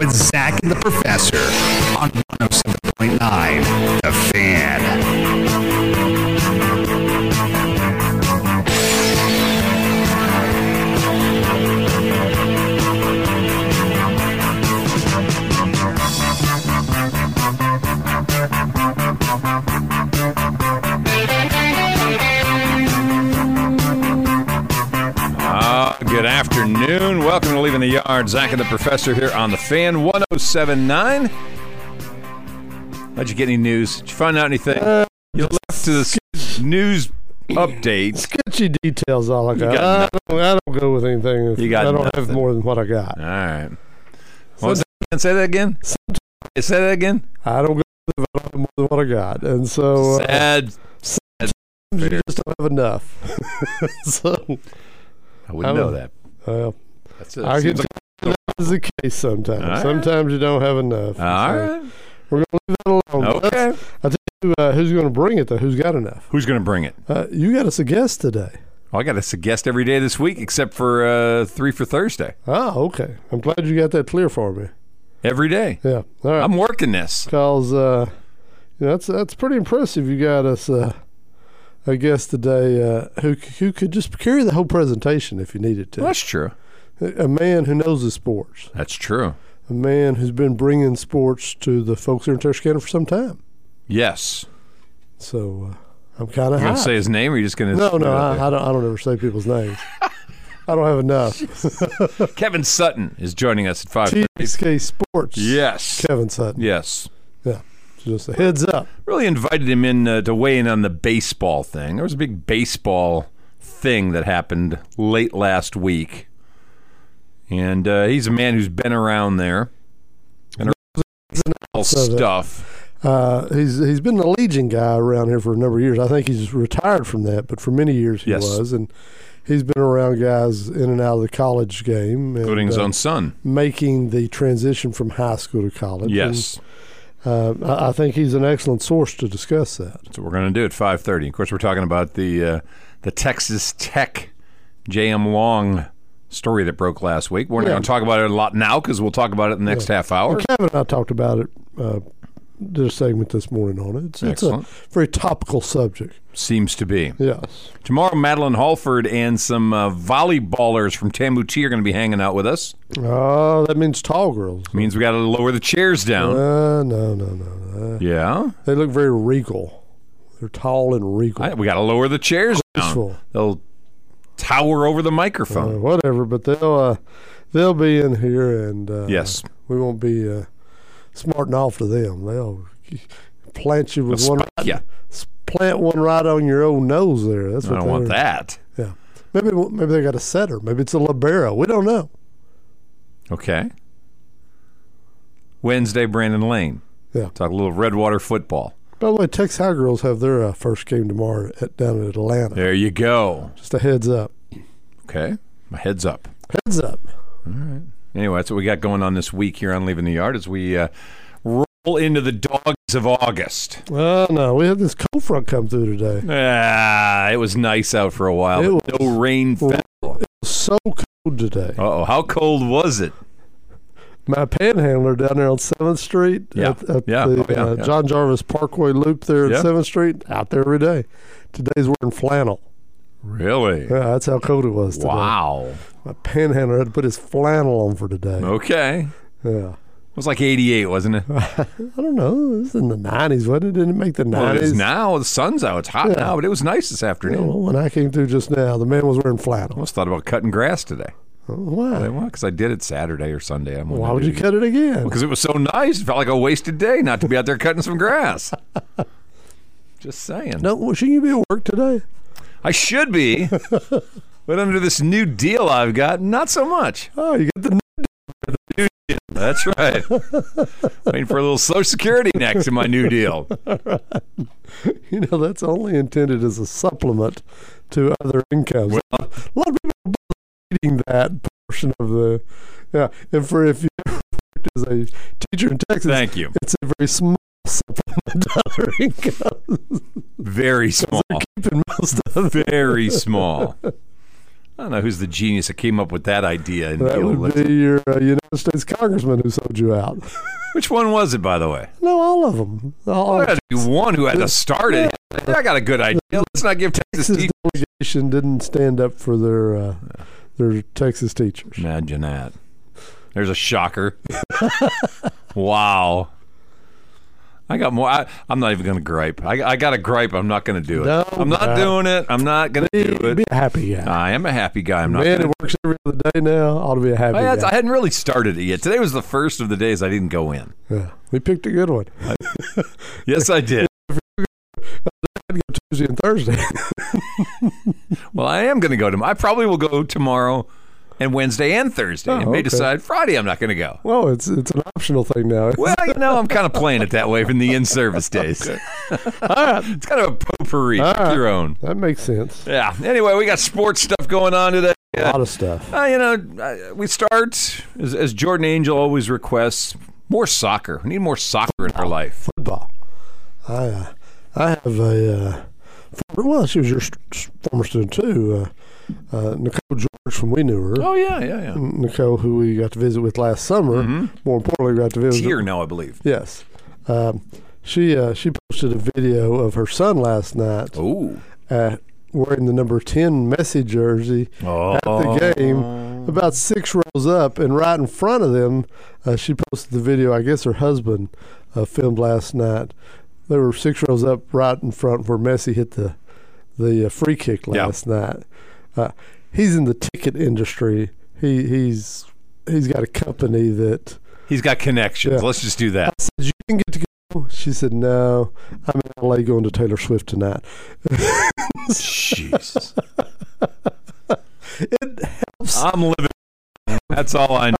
with Zach and the Professor on 107.9 The Fan. Afternoon. Welcome to Leaving the Yard. Zach and the Professor here on the Fan 1079. How'd you get any news? Did you find out anything? you left to the news update. Sketchy details, all I got. got I, don't, I don't go with anything if You got I don't have more than what I got. All right. What that? Say that again. Say that again. I don't go with I don't have more than what I got. And so uh, Sad. you just don't have enough. so, I wouldn't I know that. Well, That's it. I can like- tell that is the case sometimes. All right. Sometimes you don't have enough. all So right. We're going to leave that alone. Okay. I'll tell you uh, who's going to bring it, though. Who's got enough? Who's going to bring it? Uh, you got us a guest today. Well, I got us a guest every day this week except for uh, three for Thursday. Oh, okay. I'm glad you got that clear for me. Every day. Yeah. All right. I'm working this. Because uh, you know, that's that's pretty impressive. You got us a guest today uh, who who could just carry the whole presentation if you needed to. That's true. A man who knows the sports. That's true. A man who's been bringing sports to the folks here in Texarkana for some time. Yes. So uh, I'm kind of high. gonna say his name, or you just gonna? no, no, I, I don't. I don't ever say people's names. I don't have enough. Kevin Sutton is joining us at five. TXK Sports. Yes. Kevin Sutton. Yes. Just a heads up. Really invited him in uh, to weigh in on the baseball thing. There was a big baseball thing that happened late last week, and uh, he's a man who's been around there and all stuff. Uh, he's he's been a Legion guy around here for a number of years. I think he's retired from that, but for many years he Yes. was, and he's been around guys in and out of the college game, and, including his uh, own son. making the transition from high school to college. Yes, And, uh, I, think he's an excellent source to discuss that. that's what we're going to do at five thirty. Of course, we're talking about the uh, the Texas Tech J.M. Long story that broke last week. We're not going to talk about it a lot now because we'll talk about it in the next half hour. And Kevin and I talked about it. Uh, did a segment this morning on it. It's, it's a very topical subject. Seems to be. Yes. Tomorrow, Madeline Halford and some uh, volleyballers from Tamuti are going to be hanging out with us. Oh, that means tall girls. Means we got to lower the chairs down. Uh, no, no, no, no. yeah, They look very regal. They're tall and regal. I- we got to lower the chairs down. They'll tower over the uh, microphone. whatever, but they'll uh, they'll be in here, and uh, yes, we won't be smarting off to them. They'll plant you They'll with one, spike ya. s- plant one right on your old nose there. That's I what don't want are. that. Yeah, maybe maybe they got a setter. Maybe it's a libero. We don't know. Okay. Wednesday, Brandon Lane. Yeah. Talk a little Redwater football. By the way, Texas High Girls have their uh, first game tomorrow at, down in Atlanta. There you go. Just a heads up. Okay. My head's up. Heads up. Anyway, that's what we got going on this week here on Leaving the Yard as we uh, roll into the dogs of August. Well, no, we had this cold front come through today. Ah, it was nice out for a while. It but no rain fell. It was so cold today. Oh, how cold was it? My panhandler down there on Seventh Street Yeah. at, at Yeah. the Oh, yeah, uh. John Jarvis Parkway Loop there at Seventh Street, out there every day. Today's wearing flannel. Really? Yeah, that's how cold it was today. Wow. My panhandler had to put his flannel on for today. Okay. Yeah. It was like 88, wasn't it? I don't know. This is in the nineties, wasn't it? Didn't it make the Well, it nineties? now. The sun's out. It's hot Yeah. now, but it was nice this afternoon. well, when I came through just now, the man was wearing flannel. I almost thought about cutting grass today. Oh, Why? Well, because I did it Saturday or Sunday. I'm Why would you cut it again? Because it was so nice. It felt like a wasted day not to be out there cutting some grass. Just saying. No, well, shouldn't you be at work today? I should be, but under this new deal I've got, not so much. Oh, you get the new deal. That's right. Waiting for a little Social Security next to my new deal. You know, that's only intended as a supplement to other incomes. a lot of people are reading that portion of the, yeah. And for if you worked as a teacher in Texas, Thank you. it's a very small supplement to other incomes. Very small. Keeping most of it. Very small. I don't know who's the genius that came up with that idea. in That would be your uh, United States congressman who sold you out. Which one was it, by the way? no, all of them. All there had to be one who had to start it. I got a good idea. Let's not give Texas Texas teachers. delegation didn't stand up for their uh, their Texas teachers. Imagine that. There's a shocker. wow. I got more. I, I'm not even going to gripe. I, I got a gripe. I'm not going to do it. No, I'm not no. doing it. I'm not going to Be, do be it. a happy guy. I am a happy guy. I'm not. Man, gonna it works every other day now. Ought to be a happy I, I hadn't really started it yet. Today was the first of the days I didn't go in. Yeah, we picked a good one. Yes, I did. Tuesday and Thursday. Well, I am going to go tomorrow. I probably will go tomorrow, and Wednesday and Thursday. Oh, and may okay. decide Friday I'm not going to go. well, it's it's an optional thing now. Well, you know, I'm kind of playing it that way from the in-service days. it's kind of a potpourri. All Pick right. your own. that makes sense. Yeah. Anyway, we got sports stuff going on today. A lot of stuff. Uh, you know, uh, we start as, as Jordan Angel always requests more soccer. We need more soccer in our life. Football. I uh, I have a uh, former, well, she was your former student too. Uh, uh, Nicole George from We Knew Her. Oh yeah, yeah, yeah. Nicole, who we got to visit with last summer. More importantly, we got to visit. Here now, I believe. Yes. Um, she uh, she posted a video of her son last night Oh, uh, wearing the number ten Messi jersey oh, at the game, about six rows up, and right in front of them, uh, she posted the video. I guess her husband uh, filmed last night. They were six rows up, right in front where Messi hit the the uh, free kick Yeah. last night. Uh, he's in the ticket industry. He he's he's got a company that. He's got connections. Yeah. Let's just do that. I said, "You get to go." She said, "No, I'm in LA going to Taylor Swift tonight." Jesus, It helps I'm living. That's all I know.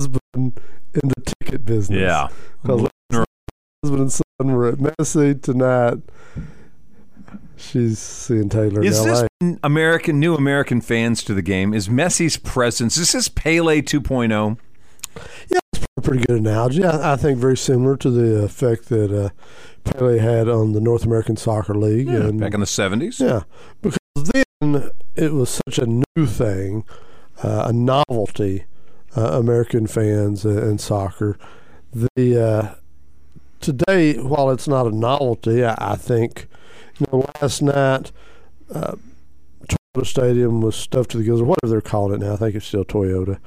husband in the ticket business. Yeah. Husband and son were at Messi tonight. She's seeing Taylor Is this American new American fans to the game? Is Messi's presence? Is this Pele 2.0? Yeah, it's a pretty good analogy. I, I think very similar to the effect that uh, Pele had on the North American Soccer League. Yeah, and, back in the 70s. yeah, because then it was such a new thing, uh, a novelty. Uh, American fans and, and soccer. The uh, today, while it's not a novelty, I, I think you know last night. Uh, Toyota Stadium was stuffed to the gills, or whatever they're calling it now. I think it's still Toyota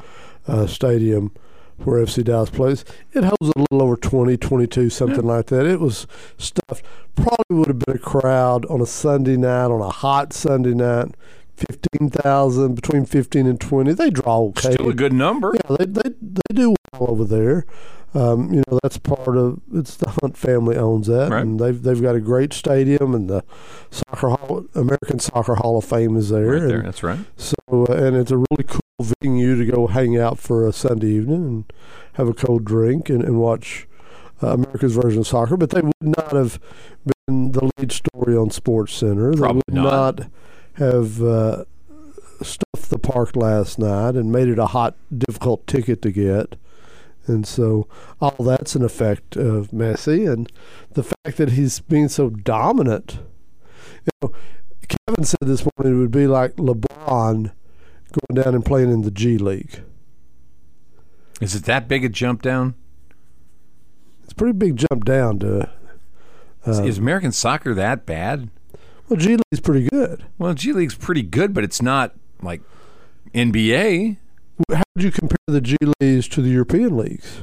uh, Stadium where FC Dallas plays. It holds a little over 20, 22, something like that. It was stuffed. Probably would have been a crowd on a Sunday night, on a hot Sunday night. 15,000, between 15 and 20. They draw okay. Still a good number. Yeah, they, they, they do well over there. Um, you know, that's part of it's the Hunt family owns that, Right. and they've they've got a great stadium, and the soccer hall, American Soccer Hall of Fame is there, Right there. and That's right. so uh, and it's a really cool venue to go hang out for a Sunday evening and have a cold drink and, and watch uh, America's version of soccer. But they would not have been the lead story on Sports Center. Probably they would not. not, have uh, stuffed the park last night and made it a hot, difficult ticket to get. And so all that's an effect of Messi and the fact that he's being so dominant. You know, Kevin said this morning it would be like LeBron going down and playing in the G League. Is it that big a jump down? It's a pretty big jump down to. Is- Uh, is American soccer that bad? well, G League's pretty good. Well, G League's pretty good, but it's not like NBA. How would you compare the G Leagues to the European leagues?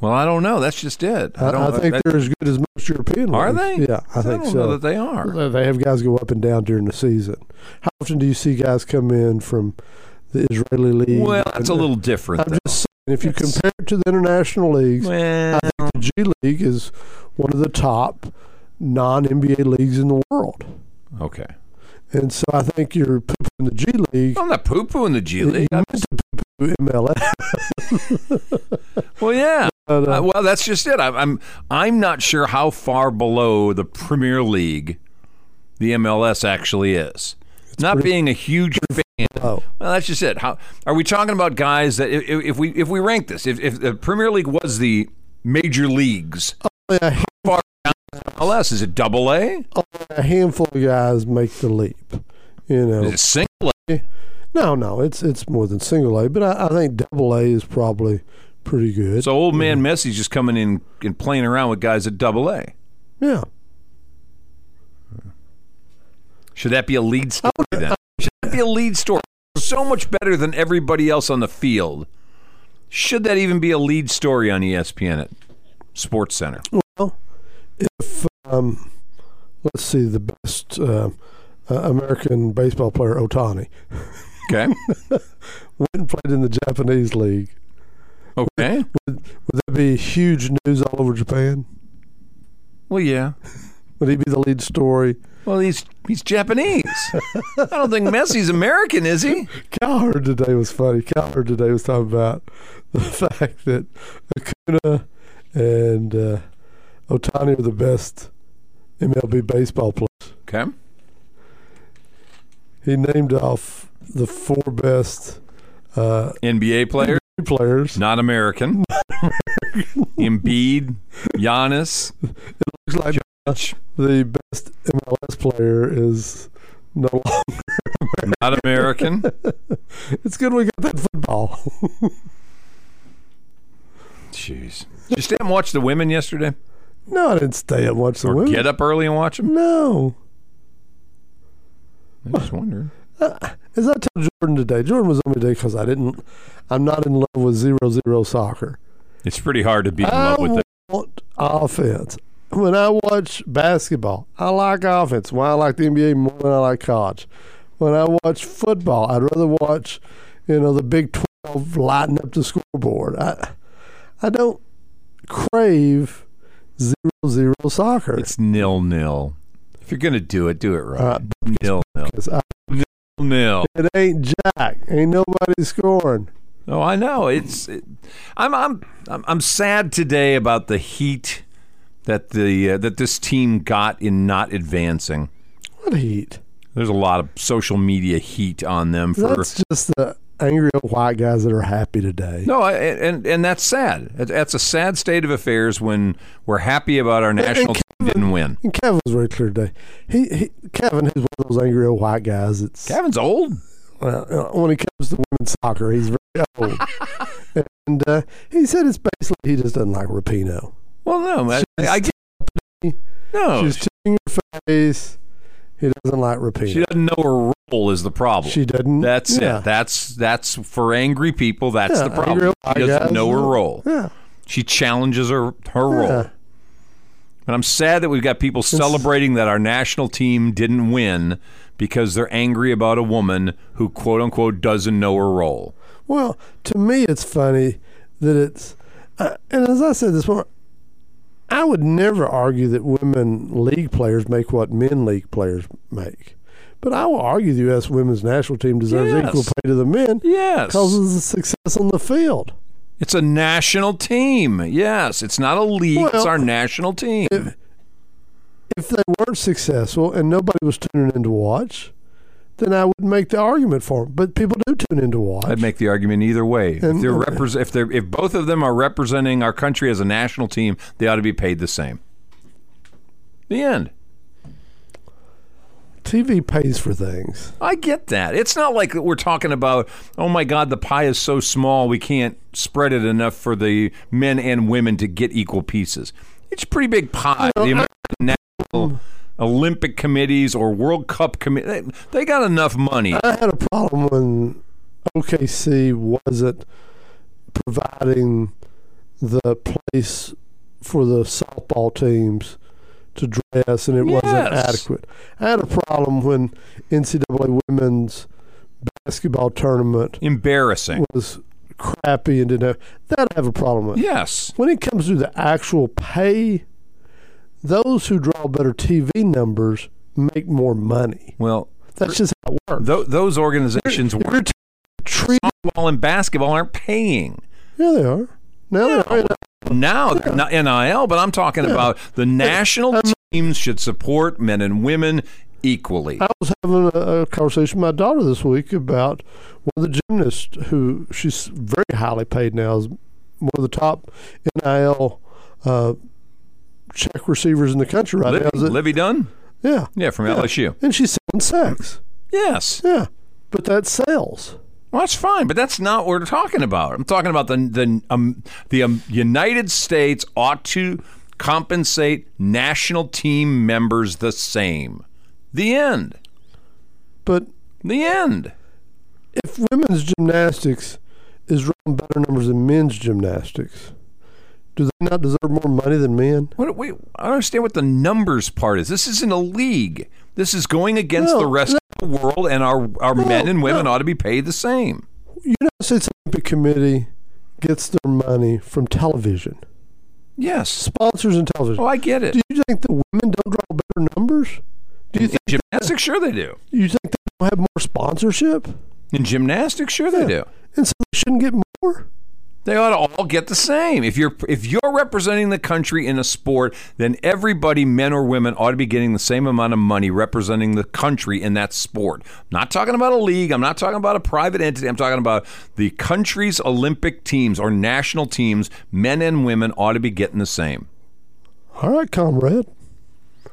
Well, I don't know. That's just it. I, don't. I think that- they're as good as most European leagues. Are leagues. they? Yeah, I think don't so. know that they are. They- have guys go up and down during the season. How often do you see guys come in from the Israeli league? Well, that's a uh, little different. I'm though. just saying, if you It's- compare it to the international leagues, Well, I think the G League is one of the top non NBA leagues in the world. okay. And so I think you're pooping the G League. I'm not poo pooing the G League. I'm meant to MLS. Well, yeah. But, uh, Uh, well, that's just it. I'm, I'm I'm not sure how far below the Premier League the MLS actually is. not pretty- being a huge fan. oh, Well, that's just it. How are we talking about guys that if, if we if we rank this, if, if the Premier League was the major leagues, yeah, how far down MLS is it double A? a handful of guys make the leap. You know, Is it single A? No, no, it's it's more than single A, but I, I think double A is probably pretty good. So old man Messi's just coming in and playing around with guys at double A. yeah, Should that be a lead story then? Should that be a lead story? So much better than everybody else on the field. Should that even be a lead story on ESPN at Sports Center? Well, if um, let's see the best uh, uh, American baseball player Ohtani Okay. went and played in the Japanese league, Okay. would that be huge news all over Japan? Well, yeah. Would he be the lead story? Well, he's he's Japanese. I don't think Messi's American, is he? Cowherd today was funny. Cowherd today was talking about the fact that Acuna and uh, Ohtani are the best MLB baseball players. Okay. He named off the four best uh, NBA player, players. not American. Embiid, Giannis. It looks like the best MLS player is no longer. Not American. It's good we got that football. Jeez. Did you stay and watch the women yesterday? no, I didn't stay and watch the Or women. get up early and watch them? No. I just wondering. As I told Jordan today, Jordan was on me today because I didn't. I'm not in love with zero zero soccer. It's pretty hard to be in I love with that. want offense. When I watch basketball, I like offense. Why I like the NBA more than I like college. When I watch football, I'd rather watch, you know, the Big Twelve lighting up the scoreboard. I, I don't crave zero zero soccer. It's nil nil. If you're gonna do it, do it right. Uh, nil nil. I- Nil. it ain't Jack. Ain't nobody scoring. Oh, I know. It's. It, I'm. I'm. I'm. I'm sad today about the heat that the uh, that this team got in not advancing. What heat? There's a lot of social media heat on them for. That's just the angry old white guys that are happy today. no, I, and and that's sad. That's a sad state of affairs when we're happy about our national team didn't win. And Kevin was very clear today. He, he Kevin is one of those angry old white guys. It's Kevin's old. well, when it comes to women's soccer, he's very old. and uh, he said it's basically he just doesn't like Rapinoe. Well, no, I, She's I get. No, She's tipping her face. He doesn't like Rapinoe. she doesn't know her role is the problem. She doesn't. That's yeah. it. That's that's for angry people. That's Yeah, the problem. She doesn't know her role. Yeah. She challenges her her role. Yeah. And I'm sad that we've got people celebrating that our national team didn't win because they're angry about a woman who quote unquote doesn't know her role. Well, to me, it's funny that it's, uh, and as I said this morning, I would never argue that women league players make what men league players make. But I will argue the U.S. women's national team deserves Yes. equal pay to the men Yes. because of the success on the field. It's a national team. Yes. It's not a league. it's our national team. If they weren't successful and nobody was tuning in to watch, then I would make the argument for them. But people do tune in to watch. I'd make the argument either way. If they're if they're if both of them are representing our country as a national team, they ought to be paid the same. The end. TV pays for things. I get that. It's not like we're talking about, oh my God, the pie is so small we can't spread it enough for the men and women to get equal pieces. It's a pretty big pie. The American National Olympic committees or World Cup committee, they, they got enough money. I had a problem when OKC wasn't providing the place for the softball teams to dress, and it wasn't adequate. I had a problem when NCAA women's basketball tournament Embarrassing. was crappy and didn't have that. I have a problem with. Yes. When it comes to the actual pay, those who draw better TV numbers make more money. Well, That's just how it works. th- those organizations work. you're t- treat- Softball and basketball aren't paying. yeah, they are. Now they are. Now they're not NIL, but I'm talking about the national teams should support men and women equally. I was having a, a conversation with my daughter this week about one of the gymnasts who she's very highly paid now, is one of the top NIL uh, check receivers in the country right Livvy, now. Is it- Livvy Dunne? yeah, Yeah, from Yeah. LSU. and she's selling sex. Yes. Yeah, but that sells. Well, that's fine, but that's not what we're talking about. I'm talking about the the um, the um, United States ought to compensate national team members the same. The end. But The end. if women's gymnastics is running better numbers than men's gymnastics, do they not deserve more money than men? What, wait, I don't understand what the numbers part is. This isn't a league. This is going against No, the rest no. of the world, and our our No, men and women ought to be paid the same. United States Olympic Committee gets their money from television, Yes. sponsors and television. Oh, I get it. Do you think the women don't draw better numbers? Do you In think gymnastics, sure they do. Do you think they don't have more sponsorship, In gymnastics, sure they do. and so they shouldn't get more? They ought to all get the same. If you're if you're representing the country in a sport, then everybody, men or women, ought to be getting the same amount of money representing the country in that sport. I'm not talking about a league. I'm not talking about a private entity. I'm talking about the country's Olympic teams or national teams. Men and women ought to be getting the same. All right, comrade.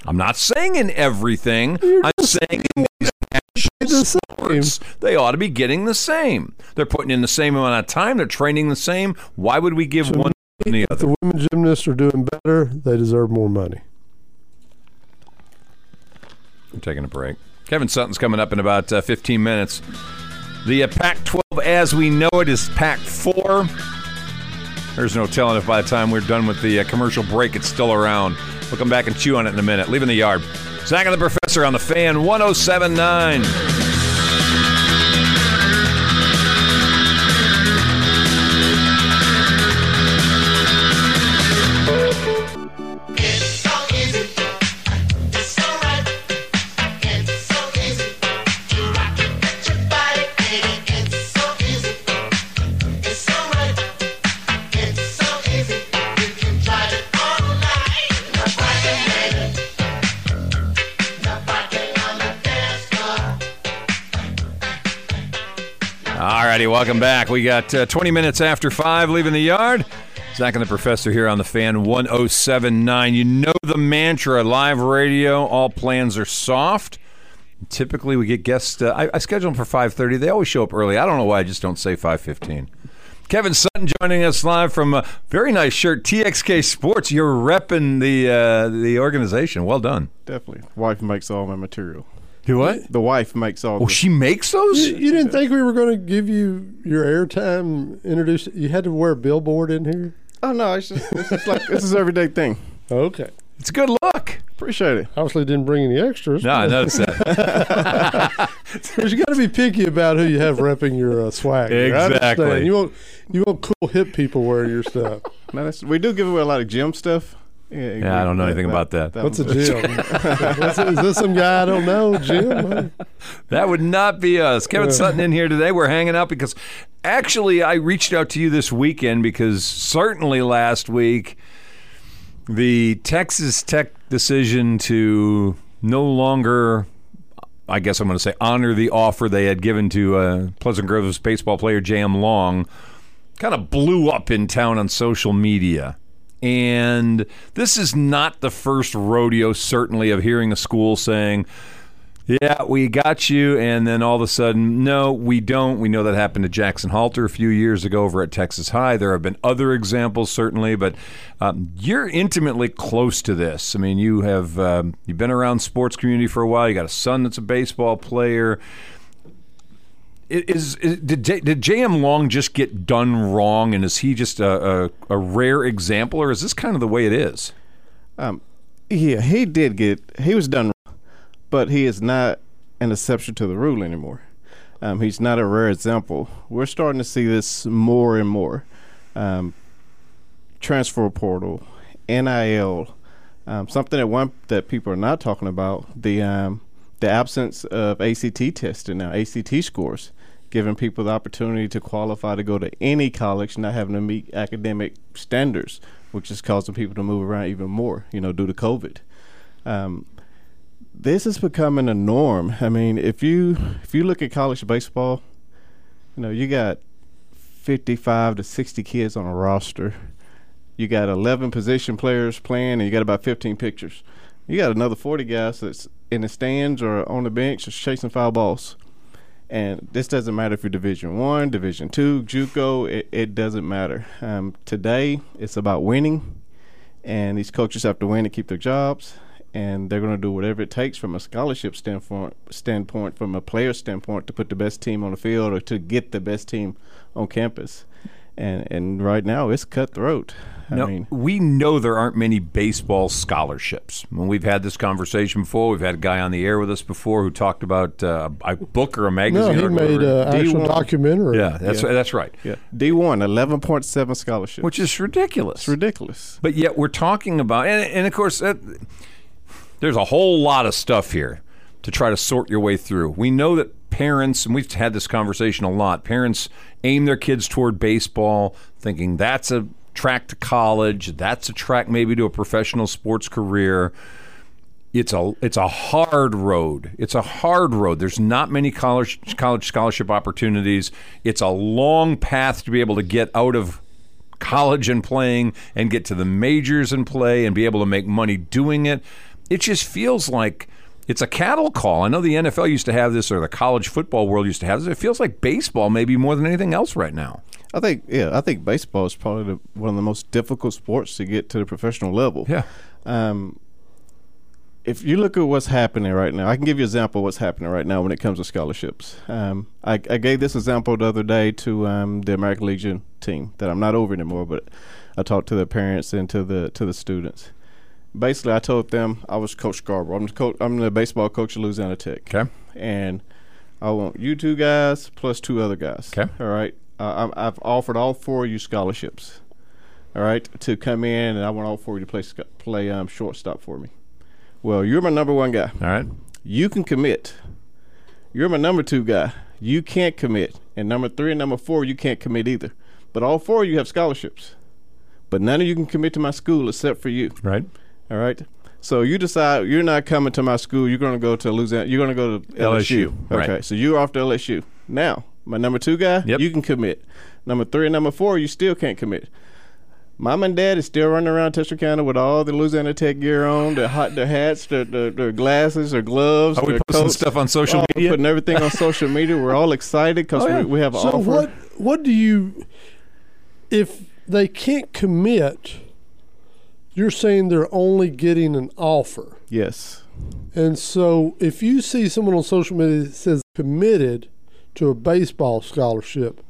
I'm not saying in everything. I'm saying in The same. they ought to be getting the same. They're putting in the same amount of time. They're training the same. Why would we give one than the other? the women gymnasts are doing better, they deserve more money. I'm taking a break. Kevin Sutton's coming up in about uh, 15 minutes. The uh, Pac 12, as we know it, is Pac 4. There's no telling if by the time we're done with the uh, commercial break, it's still around. We'll come back and chew on it in a minute. Leaving the yard. Zach and the Professor on the fan 1079. Welcome back. We got uh, 20 minutes after 5 leaving the yard. Zach and the Professor here on the fan 1079. You know the mantra live radio, all plans are soft. Typically, we get guests. Uh, I, I schedule them for 5:30. They always show up early. I don't know why. I just don't say 5:15. Kevin Sutton joining us live from a very nice shirt, TXK Sports. You're repping the uh, the organization. Well done. Definitely. Wife makes all my material. Do what? The wife makes all Oh, the she makes those. You, you didn't think we were going to give you your airtime? Introduce you had to wear a billboard in here. Oh no, it's just it's just like this is an everyday thing. Okay, It's a good look. Appreciate it. obviously didn't bring any extras. No, I noticed that. Because you got to be picky about who you have repping your uh, swag. I understand. Exactly. You want you want cool hip people wearing your stuff. No, that's, we do give away a lot of gym stuff. Yeah, Yeah, I don't know anything about that. What's a one's- gym? What's- is this some guy I don't know? Jim? That would not be us. Kevin Sutton in here today. We're hanging out because actually I reached out to you this weekend because certainly last week the Texas Tech decision to no longer I guess I'm going to say honor the offer they had given to uh, Pleasant Grove's baseball player J.M. Long kind of blew up in town on social media. And this is not the first rodeo, certainly, of hearing a school saying, yeah, we got you. And then all of a sudden, no, we don't. We know that happened to Jackson Halter a few years ago over at Texas High. There have been other examples, certainly, but um, you're intimately close to this. I mean, you have um, you've been around sports community for a while. You got a son that's a baseball player. Is, is did did J.M. Long just get done wrong, and is he just a, a, a rare example, or is this kind of the way it is? Um, yeah, he did get he was done, wrong, but he is not an exception to the rule anymore. Um, he's not a rare example. We're starting to see this more and more. Um, transfer portal, NIL, um, something that one that people are not talking about the um, the absence of ACT testing now, ACT scores, giving people the opportunity to qualify to go to any college, not having to meet academic standards, which is causing people to move around even more, you know, due to COVID. Um, this is becoming a norm. I mean, if you if you look at college baseball, you know, you got 55 to 60 kids on a roster. You got 11 position players playing, and you got about 15 pitchers. You got another 40 guys that's in the stands or on the bench just chasing foul balls. And this doesn't matter if you're Division One, Division Two, JUCO. It, it doesn't matter. Um, today, it's about winning, and these coaches have to win to keep their jobs, and they're going to do whatever it takes from a scholarship standpoint, standpoint, from a player standpoint, to put the best team on the field or to get the best team on campus. And and right now, it's cutthroat. I Now, mean, we know there aren't many baseball scholarships. When we've had this conversation before, we've had a guy on the air with us before who talked about uh, a book or a magazine. No, magazine. he or made whatever. an actual D1. documentary. yeah, that's Yeah. that's right. yeah, D one, eleven point seven scholarship, Which is ridiculous. it's ridiculous. But yet we're talking about, and, and of course, that, there's a whole lot of stuff here to try to sort your way through. We know that parents, and we've had this conversation a lot, parents aim their kids toward baseball, thinking that's a track to college, that's a track maybe to a professional sports career. It's a it's a hard road. It's a hard road. There's not many college college scholarship opportunities. It's a long path to be able to get out of college and playing and get to the majors and play and be able to make money doing it. It just feels like it's a cattle call. I know the NFL used to have this or the college football world used to have this. It feels like baseball maybe more than anything else right now. I think yeah, I think baseball is probably the, one of the most difficult sports to get to the professional level. Yeah. Um, if you look at what's happening right now, I can give you an example of what's happening right now when it comes to scholarships. Um, I, I gave this example the other day to um, the American Legion team that I'm not over anymore, but I talked to the parents and to the to the students. Basically, I told them I was Coach Scarborough. I'm the coach. I'm the baseball coach at Louisiana Tech. Okay. and I want you two guys plus two other guys. Okay. All right. Uh, I'm, I've offered all four of you scholarships. All right, to come in, and I want all four of you to play play um, shortstop for me. Well, you're my number one guy. All right. You can commit. You're my number two guy. You can't commit. And number three and number four, you can't commit either. But all four of you have scholarships. But none of you can commit to my school except for you. Right. All right. So you decide you're not coming to my school. You're going to go to Louisiana. You're going to go to LSU. LSU, right. Okay. So you're off to LSU. Now, my number two guy, Yep. you can commit. Number three and number four, you still can't commit. Mom and dad is still running around Texas County with all the Louisiana Tech gear on, their hot, their hats, their, their, their glasses, their gloves, Are we their posting coats. stuff on social Oh, media? Putting everything on social media. We're all excited because Oh, yeah. we, we have an So offer. what what do you if they can't commit? You're saying they're only getting an offer. Yes. And so if you see someone on social media that says committed to a baseball scholarship,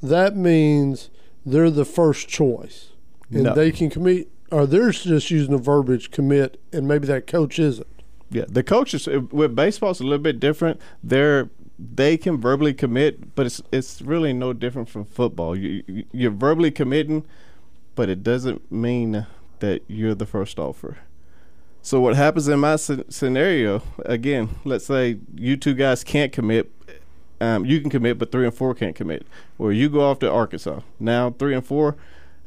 that means they're the first choice. And No. they can commit or they're just using the verbiage commit and maybe that coach isn't. Yeah, the coaches uh, with baseball it's a little bit different. They're they can verbally commit, but it's it's really no different from football. You- you're verbally committing, but it doesn't mean that you're the first offer. So what happens in my scenario? Again, let's say you two guys can't commit. Um, you can commit, but three and four can't commit. Or you go off to Arkansas. Now three and four.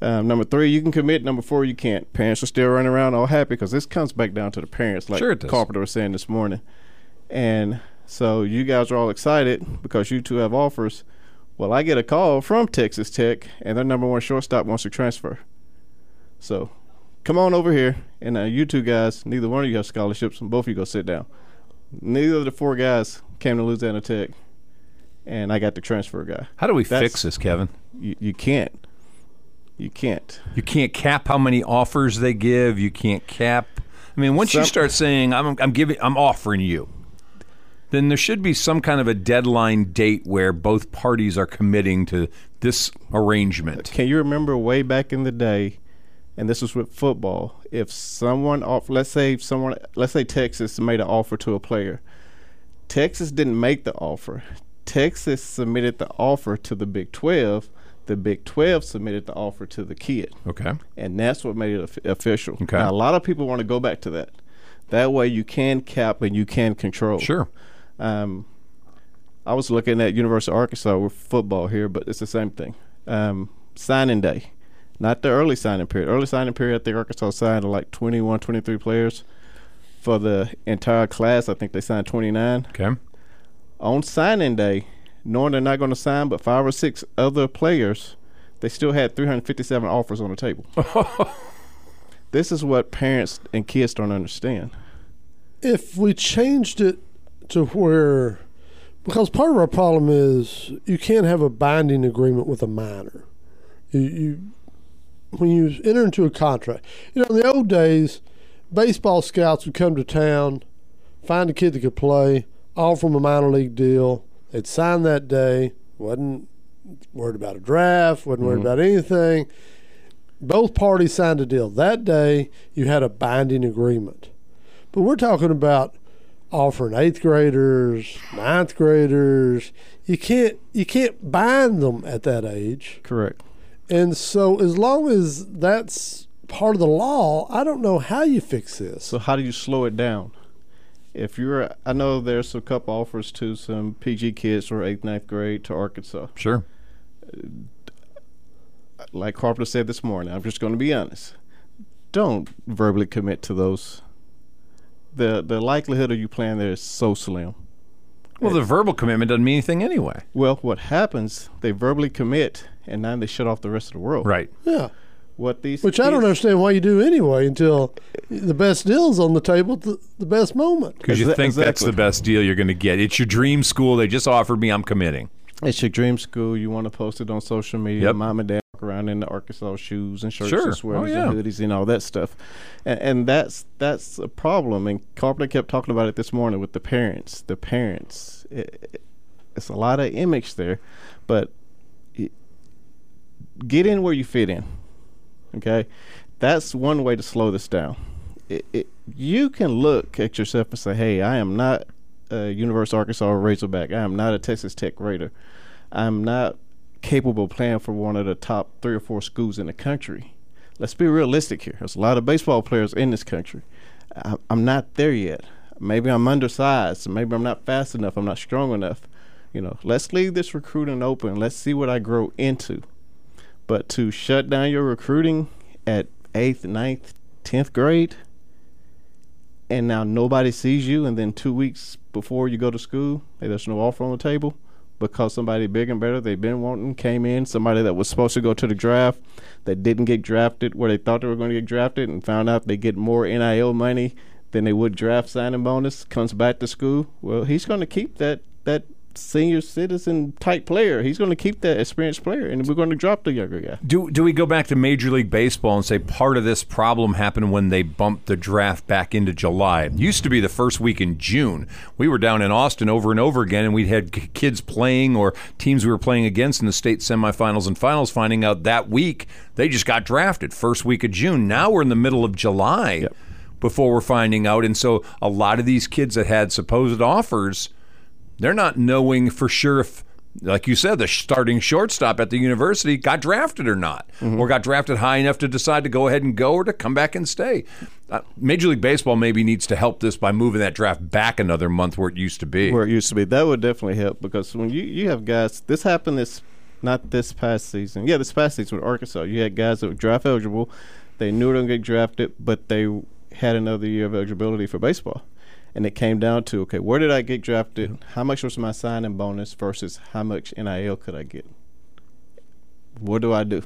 Um, number three, you can commit. Number four, you can't. Parents are still running around all happy because this comes back down to the parents, like Sure. Carpenter was saying this morning. And so you guys are all excited because you two have offers. Well, I get a call from Texas Tech, and their number one shortstop wants to transfer. So come on over here, and uh, you two guys, neither one of you have scholarships, and both of you go sit down. Neither of the four guys came to Louisiana Tech, and I got the transfer guy. How do we That's- fix this, Kevin? You, you can't. You can't. You can't cap how many offers they give. You can't cap. I mean, once you start saying I'm, I'm giving, I'm offering you, then there should be some kind of a deadline date where both parties are committing to this arrangement. Can you remember way back in the day, and this was with football, if someone off let's say someone let's say Texas made an offer to a player. Texas didn't make the offer. Texas submitted the offer to the Big 12. The Big 12 submitted the offer to the kid. Okay. And that's what made it official. Okay. Now, a lot of people want to go back to that. That way you can cap and you can control. Sure. Um, I was looking at University of Arkansas with football here, but it's the same thing. Um, signing day, not the early signing period. Early signing period, I think Arkansas signed like 21, 23 players. For the entire class, I think they signed 29. Okay. On signing day, knowing they're not going to sign but five or six other players, they still had 357 offers on the table. this is what parents and kids don't understand. If we changed it to where because part of our problem is you can't have a binding agreement with a minor. You, you when you enter into a contract, you know, in the old days, baseball scouts would come to town, find a kid that could play, offer him a minor league deal. They'd sign that day. wasn't worried about a draft. wasn't worried mm-hmm. about anything. Both parties signed a deal that day. You had a binding agreement. But we're talking about offering eighth graders, ninth graders. You can't you can't bind them at that age. Correct. And so as long as that's part of the law, I don't know how you fix this. So how do you slow it down? If you're, I know there's a couple offers to some PG kids for eighth, ninth grade to Arkansas. Sure. Like Carpenter said this morning, I'm just going to be honest. Don't verbally commit to those. The the likelihood of you playing there is so slim. Well, the verbal commitment doesn't mean anything anyway. Well, what happens? They verbally commit, and now they shut off the rest of the world. Right. Yeah. What these Which I don't kids- understand why you do anyway until the best deal's on the table at the, the best moment. Because you Exa- think that's exactly. the best deal you're going to get. It's your dream school. They just offered me. I'm committing. It's your dream school. You want to post it on social media. Yep. Mom and dad walk around in the Arkansas shoes and shirts Sure. and oh, sweaters Oh, yeah. and hoodies and all that stuff, and, and that's that's a problem. And Carpenter kept talking about it this morning with the parents. The parents, it, it- it's a lot of image there, but it, get in where you fit in. Okay, that's one way to slow this down. It, it, you can look at yourself and say, "Hey, I am not a University of Arkansas Razorback. I am not a Texas Tech Raider. I'm not capable playing for one of the top three or four schools in the country." Let's be realistic here. There's a lot of baseball players in this country. I, I'm not there yet. Maybe I'm undersized. Maybe I'm not fast enough. I'm not strong enough. You know, let's leave this recruiting open. Let's see what I grow into. But to shut down your recruiting at eighth, ninth, tenth grade, and now nobody sees you, and then two weeks before you go to school, hey, there's no offer on the table because somebody big and better they've been wanting came in, somebody that was supposed to go to the draft that didn't get drafted where they thought they were going to get drafted and found out they get more NIL money than they would draft signing bonus, comes back to school. Well, he's going to keep that that senior citizen type player. He's going to keep that experienced player, and we're going to drop the younger guy. Do do we go back to Major League Baseball and say part of this problem happened when they bumped the draft back into July? It used to be the first week in June. We were down in Austin over and over again, and we'd had kids playing or teams we were playing against in the state semifinals and finals, finding out that week they just got drafted first week of June. Now we're in the middle of July before we're finding out, and so a lot of these kids that had supposed offers they're not knowing for sure if like you said the starting shortstop at the university got drafted or not or got drafted high enough to decide to go ahead and go or to come back and stay uh, major league baseball maybe needs to help this by moving that draft back another month where it used to be where it used to be. That would definitely help because when you you have guys, this happened this not this past season. Yeah, this past season with Arkansas, you had guys that were draft eligible. They knew they were going to get drafted, but they had another year of eligibility for baseball. And it came down to okay, where did I get drafted? How much was my signing bonus versus how much NIL could I get? What do I do?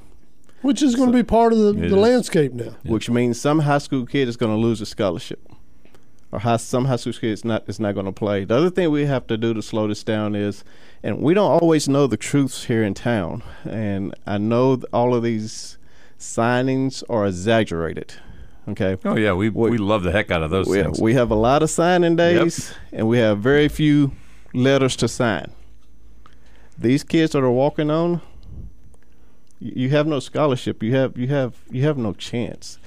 Which is going to be part of the, the landscape now. Which means some high school kid is going to lose a scholarship, or high, some high school kid is not is not going to play. The other thing we have to do to slow this down is, and we don't always know the truths here in town. And I know all of these signings are exaggerated. Okay, oh yeah we, We- we love the heck out of those we, things we have a lot of signing days, and we have very few letters to sign. These kids that are walking on, you, have no scholarship. You have you have you have no chance.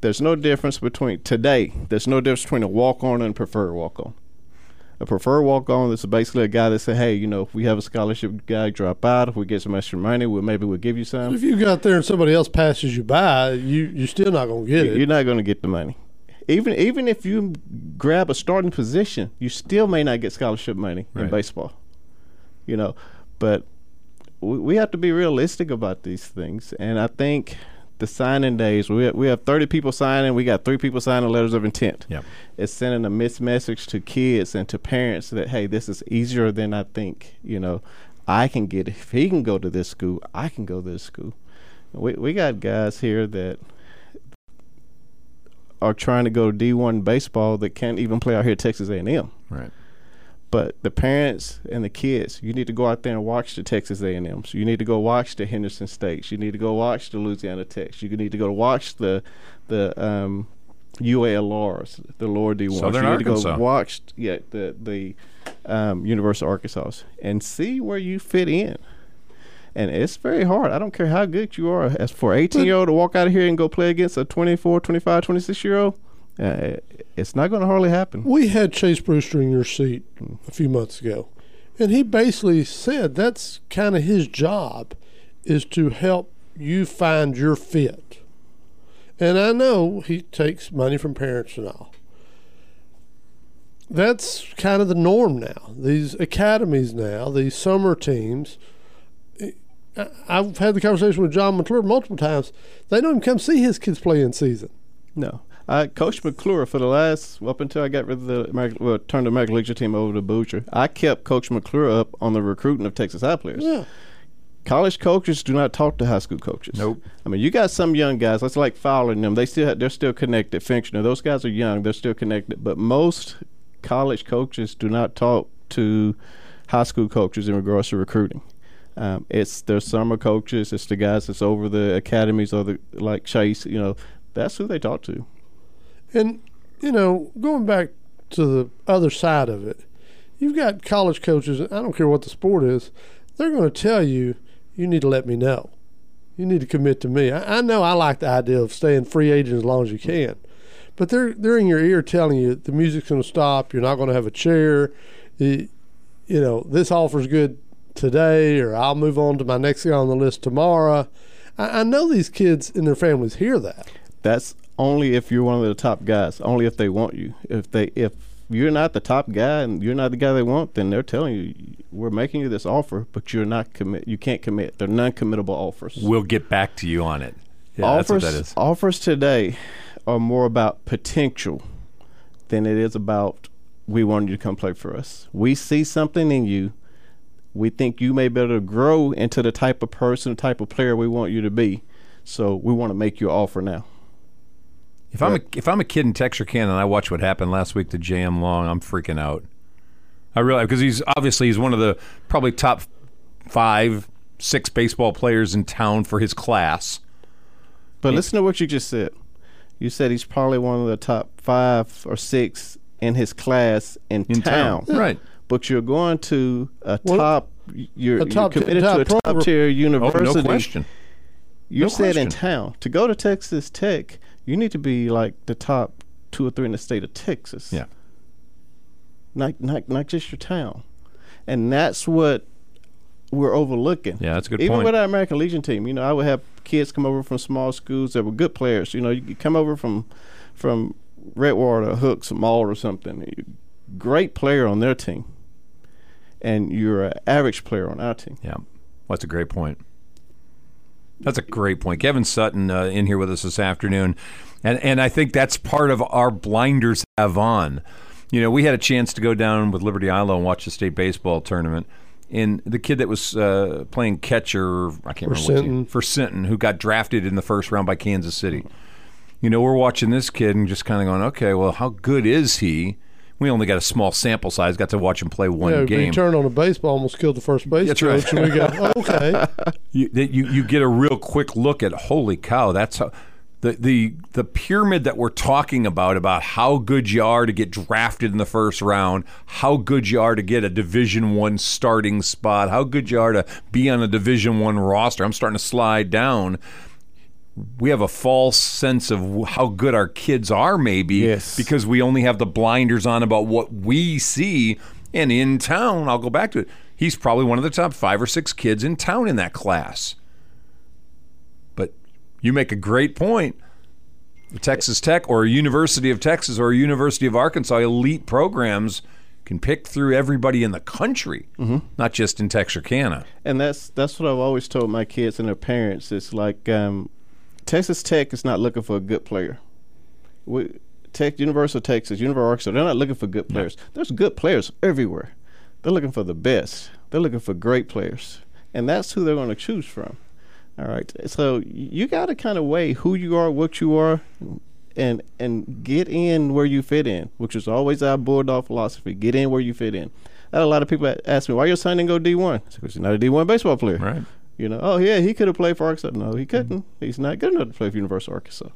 There's no difference between today. There's no difference between a walk on and preferred walk on. A preferred walk on This is basically a guy that said, "Hey, you know, if we have a scholarship guy drop out, if we get some extra money, we'll maybe we'll give you some." If you go out there and somebody else passes you by, you you're still not going to get it. You're not going to get the money. Even even if you grab a starting position, you still may not get scholarship money in baseball. You know, but we, we have to be realistic about these things, and I think the signing days we have, we have 30 people signing, we got three people signing letters of intent. Yep. It's sending a mixed message to kids and to parents that hey, this is easier than I think. You know, I can get if he can go to this school, I can go to this school. We we got guys here that are trying to go to D1 baseball that can't even play out here at Texas A&M. right But the parents and the kids, you need to go out there and watch the Texas A&Ms. You need to go watch the Henderson States. You need to go watch the Louisiana Techs. You need to go watch the the um, UALRs, the lower D ones. Southern you need Arkansas. to go watch yeah the the um, University of Arkansas and see where you fit in. And it's very hard. I don't care how good you are. As for 18 year old to walk out of here and go play against a 24, 25, 26 year old, uh, it's not going to hardly happen. We had Chase Brewster in your seat a few months ago, and he basically said that's kind of his job is to help you find your fit. And I know he takes money from parents and all. That's kind of the norm now. These academies now, these summer teams. I've had the conversation with John McClure multiple times. They don't even come see his kids play in season. No. I coached McClure for the last up until I got rid of the American, well, turned the American Legion team over to Boucher. I kept Coach McClure up on the recruiting of Texas high players. Yeah. College coaches do not talk to high school coaches. Nope. I mean, you got some young guys. That's like following them. They still have, they're still connected. Finchner. Those guys are young. They're still connected. But most college coaches do not talk to high school coaches in regards to recruiting. Um, it's their summer coaches. It's the guys that's over the academies or the like Chase. You know, that's who they talk to. And, you know, going back to the other side of it, you've got college coaches, I don't care what the sport is, they're going to tell you, you need to let me know. You need to commit to me. I, I know I like the idea of staying free agent as long as you can, but they're, they're in your ear telling you the music's going to stop, you're not going to have a chair, you, you know, this offer's good today, or I'll move on to my next guy on the list tomorrow. I, I know these kids and their families hear that. That's only if you're one of the top guys. Only if they want you. If they if you're not the top guy and you're not the guy they want, then they're telling you we're making you this offer, but you're not commit. You can't commit. They're non-committable offers. We'll get back to you on it. Yeah, that's offers what that is. offers today are more about potential than it is about we want you to come play for us. We see something in you. We think you may be able to grow into the type of person, type of player we want you to be. So we want to make you an offer now. If I'm a if I'm a kid in Texarkana and I watch what happened last week to J.M. Long, I'm freaking out. I realize because he's obviously he's one of the probably top five, six baseball players in town for his class. But listen to what you just said. You said he's probably one of the top five or six in his class in, In town, right? But you're going to a Well, top. You're, a top- you're committed top to a top tier university. Oh, no question. You No said in town to go to Texas Tech, you need to be like the top two or three in the state of Texas. Yeah. Not not not just your town, and that's what we're overlooking. Yeah, that's a good point. Even point. with our American Legion team, you know, I would have kids come over from small schools that were good players. You know, you could come over from from Redwater, Hooks, Maud, or something. Great player on their team, and you're an average player on our team. Yeah, well, that's a great point. That's a great point. Kevin Sutton uh, in here with us this afternoon, and and I think that's part of our blinders have on. You know, we had a chance to go down with Liberty-Eylau and watch the state baseball tournament. And the kid that was uh, playing catcher, I can't For remember what team, Sinton. for Sinton, who got drafted in the first round by Kansas City. You know, we're watching this kid and just kind of going, okay, well, how good is he? We only got a small sample size. Got to watch him play one yeah, game. he turned on a baseball, almost killed the first base That's right. and we go, "Oh, okay. you, you you get a real quick look at holy cow that's how the the the pyramid that we're talking about about how good you are to get drafted in the first round how good you are to get a division 1 starting spot how good you are to be on a division 1 roster i'm starting to slide down we have a false sense of how good our kids are maybe Yes. because we only have the blinders on about what we see. And in town i'll go back to it he's probably one of the top five or six kids in town in that class. But you make a great point. Texas tech or university of texas or university of arkansas elite programs can pick through everybody in the country not just in texarkana. And that's that's what I've always told my kids and their parents. It's like um, Texas Tech is not looking for a good player. We, Tech, University of Texas, University of Arkansas, they're not looking for good players. There's good players everywhere. They're looking for the best. They're looking for great players, and that's who they're going to choose from. All right. So you got to kind of weigh who you are, what you are, and and get in where you fit in, which is always our bulldog philosophy. Get in where you fit in. I had a lot of people ask me why your son didn't go D one. Because he's not a D one baseball player. Right. You know, oh yeah, he could have played for Arkansas. No, he couldn't. He's not good enough to play for University of Arkansas.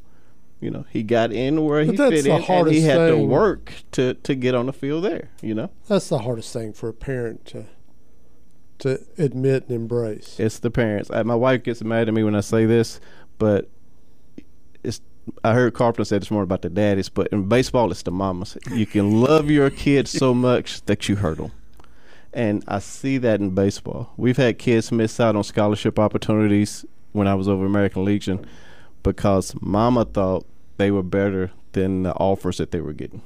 You know, he got in where he But that's fit in, and he had to work to to get on the field there. You know, That's the hardest thing for a parent to to admit and embrace. it's the parents. Uh, my wife gets mad at me when I say this, but it's. I heard Carpenter say this morning about the daddies, but in baseball, it's the mamas. You can love your kids so much that you hurt them. And I see that in baseball. We've had kids miss out on scholarship opportunities when I was over American Legion because mama thought they were better than the offers that they were getting.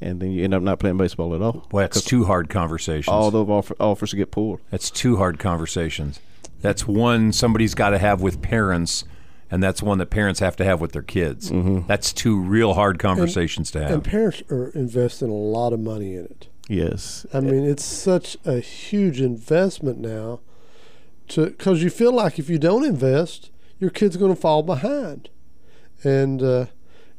And then you end up not playing baseball at all. Well, that's 'Cause two hard conversations. all those offer, offers get pulled. That's two hard conversations. That's one somebody's got to have with parents, and that's one that parents have to have with their kids. Mm-hmm. That's two real hard conversations to have. And parents are investing a lot of money in it. Yes. I mean, it's such a huge investment now, to because you feel like if you don't invest, your kid's going to fall behind, and uh,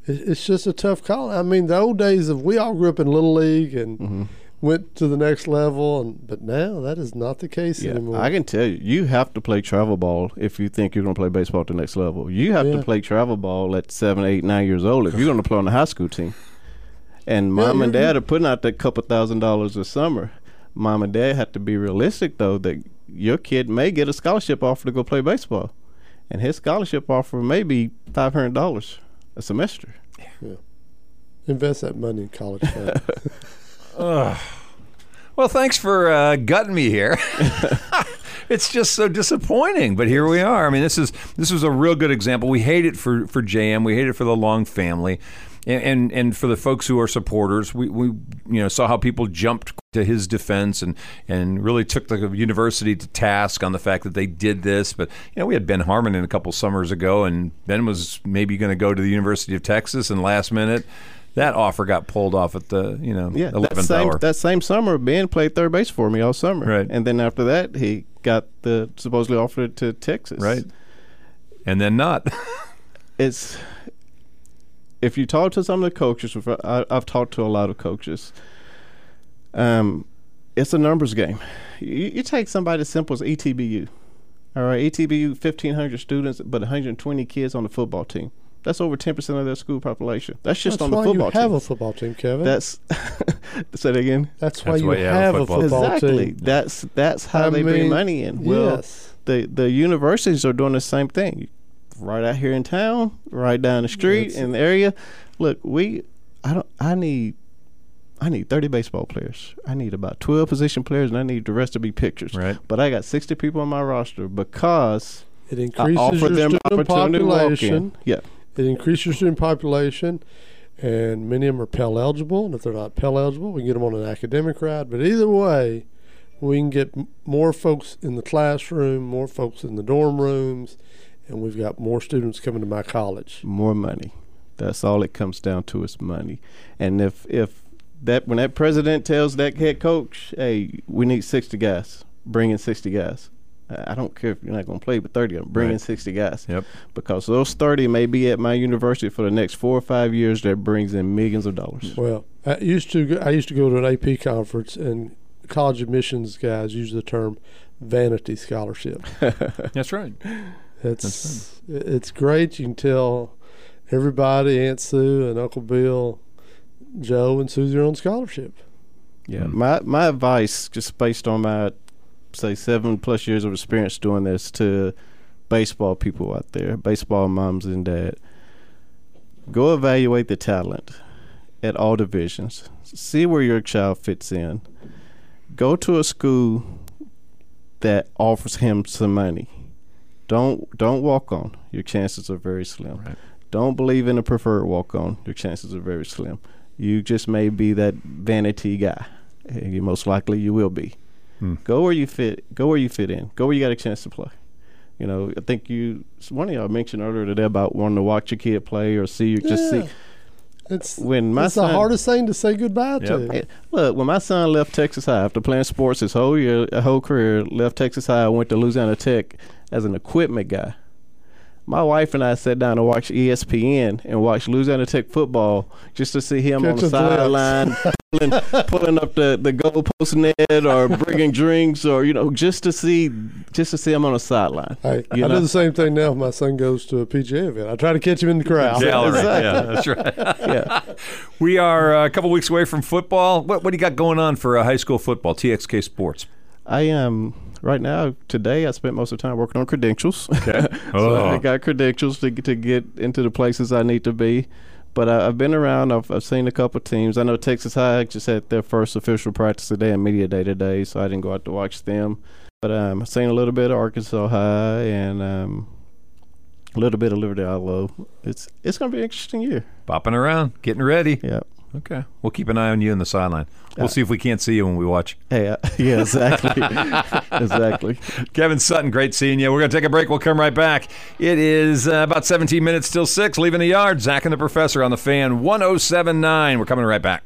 it, it's just a tough call. I mean, the old days of we all grew up in little league and Mm-hmm. went to the next level, and but now that is not the case Yeah, anymore. I can tell you, you have to play travel ball if you think you're going to play baseball at the next level. You have Yeah. to play travel ball at seven, eight, nine years old if you're going to play on the high school team. And mom and you're- dad are putting out that couple thousand dollars a summer. Mom and dad have to be realistic though that your kid may get a scholarship offer to go play baseball, and his scholarship offer may be five hundred dollars a semester. Yeah. Invest that money in college fund. well, thanks for uh, gutting me here. it's just so disappointing, but here we are. I mean, this is this was a real good example. We hate it for for JM. We hate it for the Long family. And, and and for the folks who are supporters, we, we you know saw how people jumped to his defense and and really took the university to task on the fact that they did this. But you know we had Ben Harmon in a couple summers ago, and Ben was maybe going to go to the University of Texas, and last minute that offer got pulled off at the you know Yeah, that eleventh same hour. that same summer, Ben played third base for me all summer, Right. And then after that, he got the supposedly offered to Texas, right? And then not. It's if you talk to some of the coaches, I, I- I've talked to a lot of coaches. Um, it's a numbers game. You, you take somebody as simple as ETBU. All right, ETBU, fifteen hundred students, but one hundred twenty kids on the football team. That's over ten percent of their school population. That's just That's on the football team. That's why football you have team. a football team, Kevin. That's say that again. That's why That's you why you have a have a football football, exactly. team. That's that's how I they bring money in. Well, yes. the the universities are doing the same thing. Right out here in town, right down the street That's- in the area. Look, we I don't I need I need 30 baseball players. I need about 12 position players and I need the rest to be pitchers. Right. But I got 60 people on my roster because It I increases offer your them student opportunity population. Yeah. It increases your student population, and many of them are Pell eligible. And if they're not Pell eligible, we can get them on an academic route. But either way, we can get more folks in the classroom, more folks in the dorm rooms, and we've got more students coming to my college. more money. That's all it comes down to is money. And if if that when that president tells that head coach, "Hey, we need sixty guys," bring in sixty guys. I I don't care if you're not going to play, but thirty of them, bring in Right. sixty guys. Yep. Because those thirty may be at my university for the next four or five years. That brings in millions of dollars. Well, I used to go, I used to go to an AP conference, and college admissions guys use the term vanity scholarship. That's right. It's it's great. You can tell everybody, Aunt Sue and Uncle Bill, Joe and Susie are on scholarship. Yeah, Mm. my my advice, just based on my say seven plus years of experience doing this, to baseball people out there, baseball moms and dad, go evaluate the talent at all divisions. See where your child fits in. Go to a school that offers him some money. Don't don't walk on. Your chances are very slim. Right. Don't believe in a preferred walk on. Your chances are very slim. You just may be that vanity guy. And you most likely you will be. Hmm. Go where you fit. Go where you fit in. Go where you got a chance to play. You know, I think you one of y'all mentioned earlier today about wanting to watch your kid play or see you just see It's when my it's son the hardest thing to say goodbye Yep. to. Look, when my son left Texas High after playing sports his whole year, whole career, left Texas High, went to Louisiana Tech as an equipment guy. My wife and I sat down and watched ESPN and watched Louisiana Tech football just to see him on the sideline pulling, pulling up the, the goalpost net or bringing drinks or you know just to see just to see him on the sideline. Hey, I know? do the same thing now. If my son goes to a PGA event, I try to catch him in the crowd. Gallery. Exactly. Yeah, that's right. Yeah. We are uh, a couple weeks away from football. What, what do you got going on for uh, high school football? TXK Sports. I am right now. Today, I spent most of the time working on credentials. Okay. so I Oh. got credentials to to get into the places I need to be. But I, I've been around. I've, I've seen a couple teams. I know Texas High just had their first official practice today and media day today, so I didn't go out to watch them. But um, I've seen a little bit of Arkansas High and um, a little bit of Liberty-Eylau. It's it's gonna be an interesting year. Bopping around, getting ready. Yeah. Okay. We'll keep an eye on you in the sideline. We'll Uh, see if we can't see you when we watch. Hey, uh, yeah, exactly, exactly. Kevin Sutton, great seeing you. We're going to take a break. We'll come right back. It is uh, about 17 minutes till 6, leaving the yard. Zach and the Professor on the fan 1079. We're coming right back.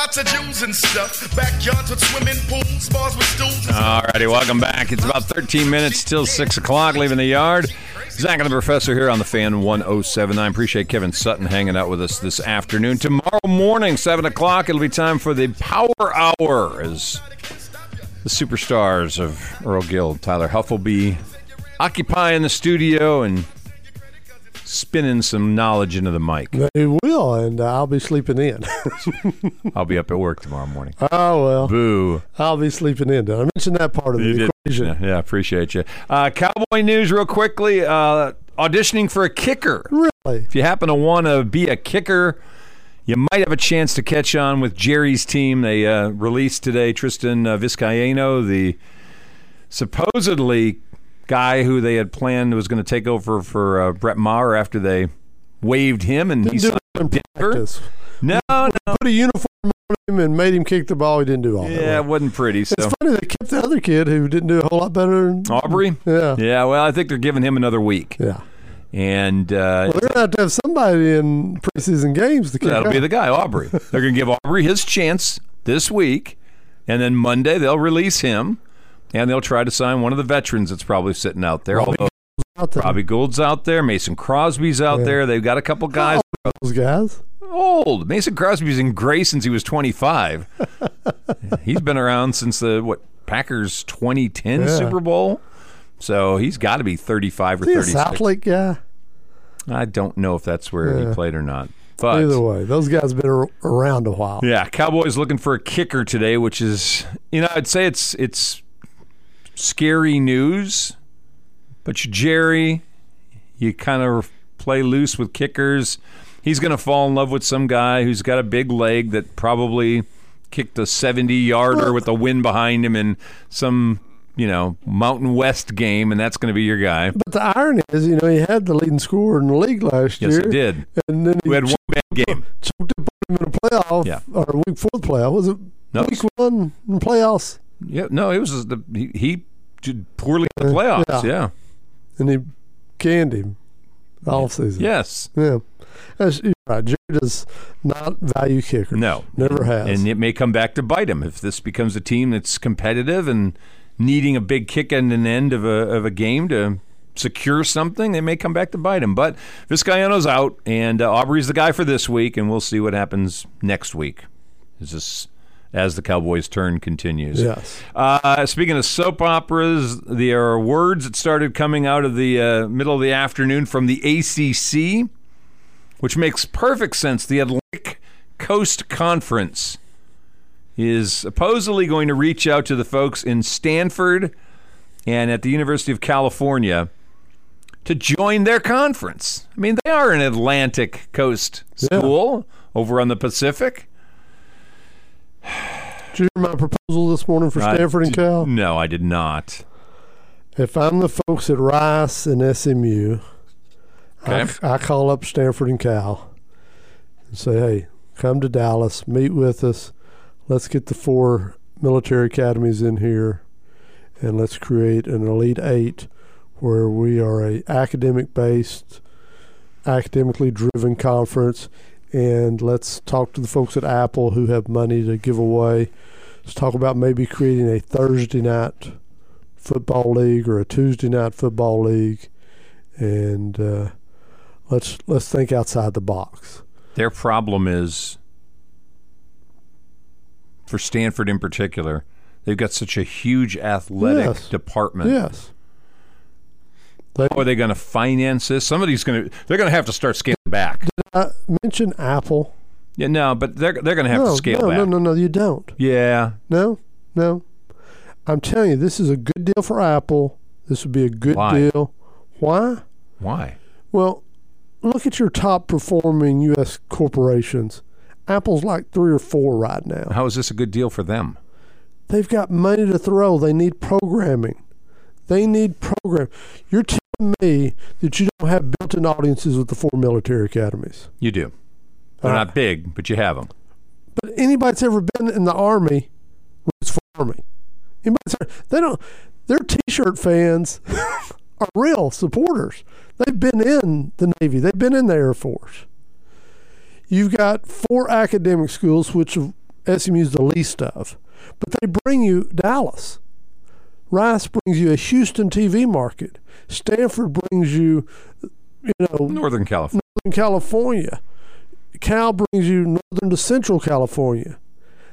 Lots of Jews and stuff. Backyards with swimming pools, bars with stools. All righty, welcome back. It's about 13 minutes till 6 o'clock, leaving the yard. Zach and the Professor here on the fan 1079. Appreciate Kevin Sutton hanging out with us this afternoon. Tomorrow morning, 7 o'clock, it'll be time for the Power Hour as the superstars of Earl Guild, Tyler Huff will be occupying the studio and spinning some knowledge into the mic. They will, and I'll be sleeping in. I'll be up at work tomorrow morning. oh well, Boo. I'll be sleeping in. Did I mention that part of You the did. equation? Yeah, yeah, appreciate you. Uh, Cowboy news, real quickly. Uh, auditioning for a kicker. Really? If you happen to want to be a kicker, you might have a chance to catch on with Jerry's team. They uh, released today Tristan uh, Vizcaino, the supposedly guy who they had planned was going to take over for uh, Brett Maher after they waived him, and he Didn't do signed it in with Denver. practice. No, no, Put a uniform on him and made him kick the ball. He didn't do all that. yeah, it wasn't pretty. So It's funny they kept the other kid who didn't do a whole lot better. Than, Aubrey. Yeah. Yeah, well, I think they're giving him another week, Yeah. and uh, Well, they're gonna have to have somebody in preseason games to kick. That'll be the guy, Aubrey. They're going to give Aubrey his chance this week, and then Monday they'll release him, and they'll try to sign one of the veterans that's probably sitting out there. Robbie out there. Robbie Gould's out there, Mason Crosby's out Yeah. there. They've got a couple guys Those guys. old. Mason Crosby's in Gray since he was 25. he's been around since the what Packers 2010 Yeah. Super Bowl. So he's got to be 35 or Is he a 36. Southlake guy? I don't know if that's where he played or not. But Either way, those guys have been around a while. Yeah, Cowboys looking for a kicker today, which is you know I'd say it's it's scary news, but Jerry, you kind of play loose with kickers. He's going to fall in love with some guy who's got a big leg that probably kicked a 70 yarder with the wind behind him in some you know Mountain West game, and that's going to be your guy. But the irony is, you know, he had the leading scorer in the league last Yes, year. Yes, he did. And then he We had one bad game. choked up him in a playoff, Yeah. or week four playoff. Was it No, week one in the playoffs? yeah, no, it was the he, he did poorly in the playoffs. Yeah. yeah. And he canned him all season. Yes. Yeah. That's, you're right. Jerry does not value kickers. No, Never has. and it may come back to bite him if this becomes a team that's competitive and needing a big kick at an end of a of a game to secure something. They may come back to bite him. But Vizcaino's out, and uh, Aubrey's the guy for this week, and we'll see what happens next week. Is this as the Cowboys' turn continues? yes. Uh, speaking of soap operas, there are words that started coming out of the uh, middle of the afternoon from the ACC, which makes perfect sense. The Atlantic Coast Conference is supposedly going to reach out to the folks in Stanford and at the University of California to join their conference. I mean, they are an Atlantic Coast Yeah. school over on the Pacific. Did you hear my proposal this morning for I Stanford and did- Cal? No, I did not. If I'm the folks at Rice and SMU, Okay. I, I call up Stanford and Cal and say, hey, come to Dallas, meet with us. Let's get the four military academies in here and let's create an Elite Eight where we are a academic based, academically driven conference. And let's talk to the folks at Apple who have money to give away. Let's talk about maybe creating a Thursday night football league or a Tuesday night football league, and uh, let's let's think outside the box. Their problem is, for Stanford in particular, they've got such a huge athletic Yes. department. Yes. They, How are they going to finance this? Somebody's going to. They're going to have to start scaling back. Did I mention Apple. Yeah, no, but they're they're going to have no, to scale no, back. no, no, no, you don't. Yeah, No, no. I'm telling you, this is a good deal for Apple. This would be a good Why? deal. Why? why? Well, look at your top performing U.S. corporations. Apple's like three or four right now. How is this a good deal for them? They've got money to throw. They need programming. They need program. You're telling me that you don't have built-in audiences with the four military academies. You do. They're Uh, not big, but you have them. But anybody that's ever been in the army roots for army. Ever- they don't. Their T-shirt fans are real supporters. They've been in the Navy. They've been in the Air Force. You've got four academic schools, which SMU's the least of, but they bring you Dallas. Rice brings you a Houston TV market. Stanford brings you, you know, Northern California. Northern California. Cal brings you northern to central California.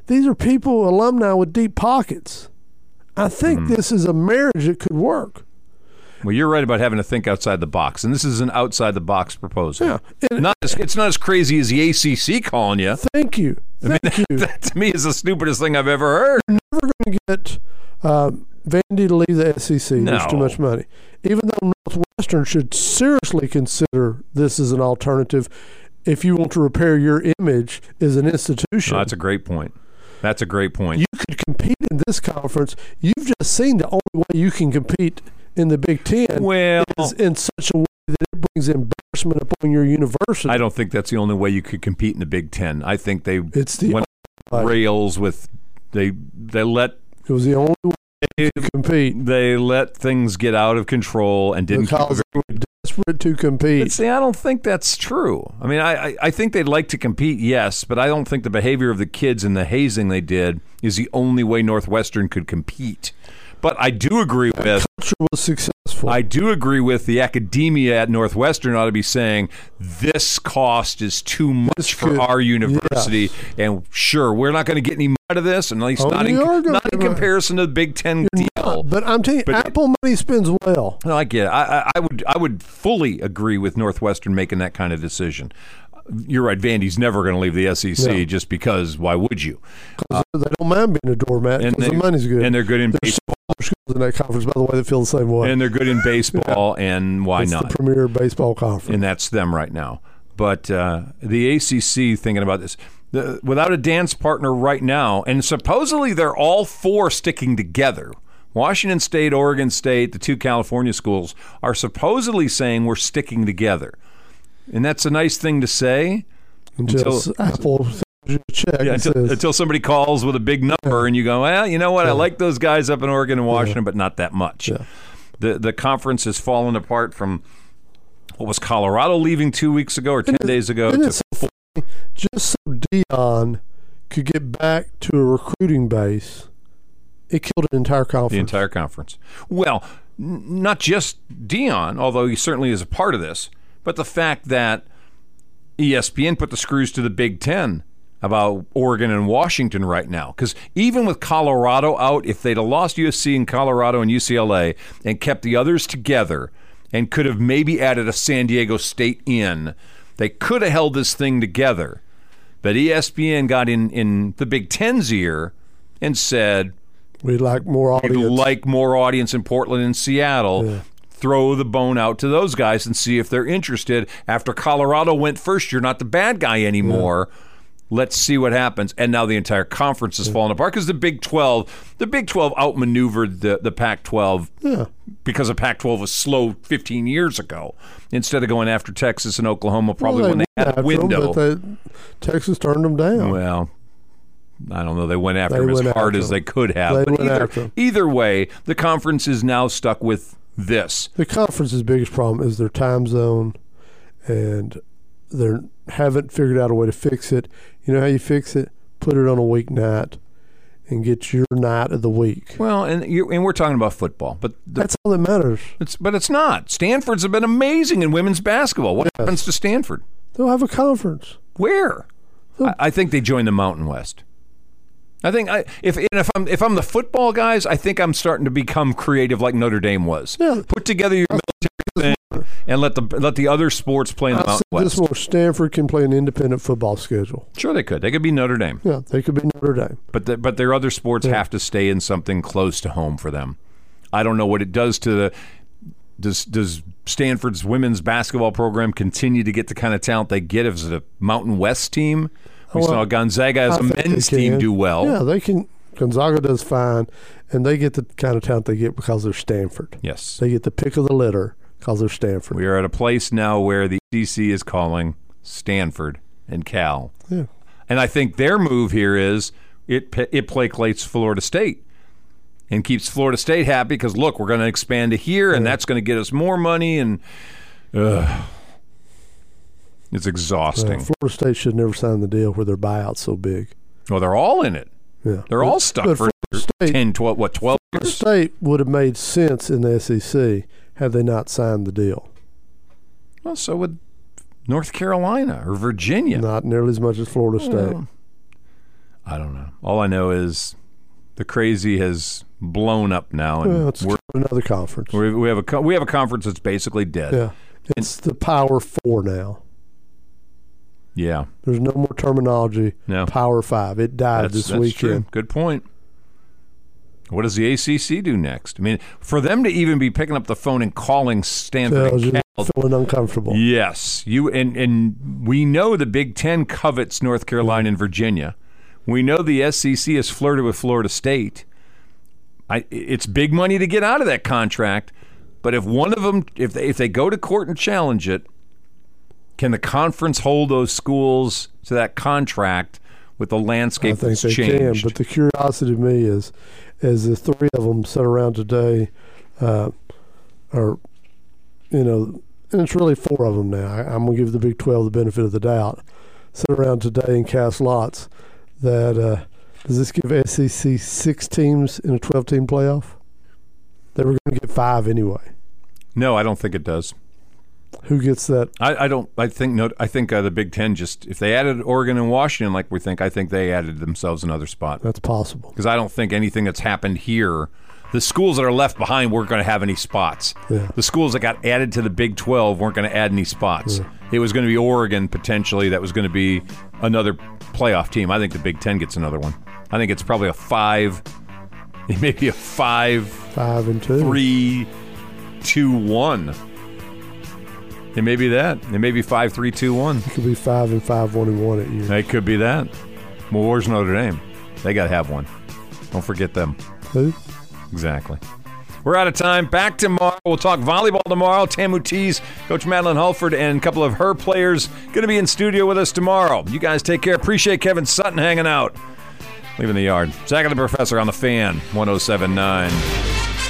These are people, alumni with deep pockets. I think Hmm. this is a marriage that could work. Well, you're right about having to think outside the box, and this is an outside the box proposal. Yeah. And Not as, it's not as crazy as the ACC calling you. thank you. Thank you. That to me is the stupidest thing I've ever heard. We're never going to get um, Vandy to leave the SEC. There's too much money. Even though Northwestern should seriously consider this as an alternative if you want to repair your image as an institution. No, that's a great point. That's a great point. you could compete in this conference. You've just seen the only way you can compete in the Big Ten well, is in such a way that it brings embarrassment upon your university. I don't think that's the only way you could compete in the Big Ten. I think they it's the went rails with they they let it was the only way to compete they let things get out of control and didn't because they were desperate to compete. But see, I don't think that's true. I mean, I, I, I think they'd like to compete, yes, but I don't think the behavior of the kids and the hazing they did is the only way Northwestern could compete. But I do agree with Culture was successful. I do agree with the academia at Northwestern ought to be saying this cost is too much for could- our university, and sure, we're not going to get any money out of this, and at least Oh, not in, you are gonna not in comparison to the Big Ten deal. Not, but I'm telling you, But- Apple money spends well. No, I get it. I, I, I would I would fully agree with Northwestern making that kind of decision. You're right. Vandy's never going to leave the SEC No. just because. Why would you? Because they don't mind being a doormat And they- the money's good. And they're good in There's baseball. Schools in that conference, by the way, that feel the same way. And they're good in baseball. And why it's not? the premier baseball conference. and that's them right now. But uh, the ACC thinking about this the, without a dance partner right now, and supposedly they're all four sticking together. Washington State, Oregon State, the two California schools are supposedly saying we're sticking together, and that's a nice thing to say. until, Apple sends you a check Yeah, until, says, until somebody calls with a big number and you go, well, you know what? I like those guys up in Oregon and Washington, but not that much. Yeah. The the conference has fallen apart from what was Colorado leaving two weeks ago or ten days ago to it so? Just so Deion could get back to a recruiting base, it killed an entire conference. the entire conference. Well, n- not just Deion, although he certainly is a part of this, but the fact that ESPN put the screws to the Big Ten about Oregon and Washington right now. Because even with Colorado out, if they'd have lost USC and Colorado and UCLA and kept the others together and could have maybe added a San Diego State in, they could have held this thing together. But ESPN got in, in the Big Ten's ear and said, We'd like more We'd audience. like more audience in Portland and Seattle. Throw the bone out to those guys and see if they're interested. After Colorado went first, you're not the bad guy anymore. Let's see what happens. And now the entire conference is falling apart because the Big 12, the Big 12 outmaneuvered the, the Pac 12 yeah. because the Pac 12 was slow 15 years ago. Instead of going after Texas and Oklahoma, probably Well, when they went had a window. but they, Texas turned them down. Well, I don't know. They went after They him as hard as they could have. They but went either, either way, the conference is now stuck with this. The conference's biggest problem is their time zone, and they haven't figured out a way to fix it. You know how you fix it? Put it on a weeknight, and get your night of the week. Well, and you and we're talking about football, but the, That's all that matters. it's but it's not. Stanford's have been amazing in women's basketball. What Yes. happens to Stanford? They'll have a conference. Where? I, I think they join the Mountain West. I think I, if and if I'm if I'm the football guys, I think I'm starting to become creative like Notre Dame was. Yeah. Put together your thing and let the let the other sports play in the Mountain say this West. more: Stanford can play an independent football schedule. Sure, they could. They could be Notre Dame, Yeah, they could be Notre Dame. but the, but their other sports have to stay in something close to home for them. I don't know what it does to the. Does does Stanford's women's basketball program continue to get the kind of talent they get as a Mountain West team? We Well, saw Gonzaga as I a men's team do well. Yeah, they can. Gonzaga does fine, and they get the kind of talent they get because they're Stanford. Yes. They get the pick of the litter because they're Stanford. We are at a place now where the ACC is calling Stanford and Cal. Yeah. And I think their move here is it it placates Florida State and keeps Florida State happy because look, we're going to expand to here, and that's going to get us more money, and ugh, it's Uh, exhausting. Florida State should never sign the deal where their buyout's so big. well, they're all in it. Yeah, They're all stuck for State, 10, 12, what, 12 Florida years? State would have made sense in the SEC had they not signed the deal. Well, so would North Carolina or Virginia. Not nearly as much as Florida hmm. State. Well, I don't know. All I know is the crazy has blown up now, and Well, it's we're, another conference. we have a we have a conference that's basically dead. yeah, it's the Power Four now. Yeah, There's no more terminology. No. Power Five. It died that's, this that's weekend. true. Good point. What does the ACC do next? I mean, for them to even be picking up the phone and calling Stanford and Cal, feeling uncomfortable. Yes, you and and we know the Big Ten covets North Carolina and Virginia. We know the SEC has flirted with Florida State. I, it's big money to get out of that contract, but if one of them, if they, if they go to court and challenge it, can the conference hold those schools to that contract with the landscape I think they changed? can. But the curiosity to me is, as the three of them sit around today, uh, or you know, and it's really four of them now. I, I'm gonna give the Big Twelve the benefit of the doubt. Sit around today and cast lots. That uh, does this give SEC six teams in a 12-team playoff? They were going to get five anyway. no, I don't think it does. Who gets that? I, I don't. I think no. I think uh, the Big Ten just if they added Oregon and Washington like we think, I think they added themselves another spot. That's possible. because I don't think anything that's happened here, the schools that are left behind weren't going to have any spots. Yeah. The schools that got added to the Big 12 weren't going to add any spots. It was going to be Oregon potentially that was going to be another playoff team. I think the Big 10 gets another one. I think it's probably a five, maybe a five, Five and two. three, two, one. It may be that. It may be five, three, two, one. It could be five and five, one and one at you. It could be that. Well, where's Notre Dame? They got to have one. Don't forget them. Who? Exactly. We're out of time. Back tomorrow. We'll talk volleyball tomorrow. Tamu Tees, Coach Madeline Hulford, and a couple of her players going to be in studio with us tomorrow. You guys take care. Appreciate Kevin Sutton hanging out. Leaving the yard. Zach and the Professor on the fan, 1079.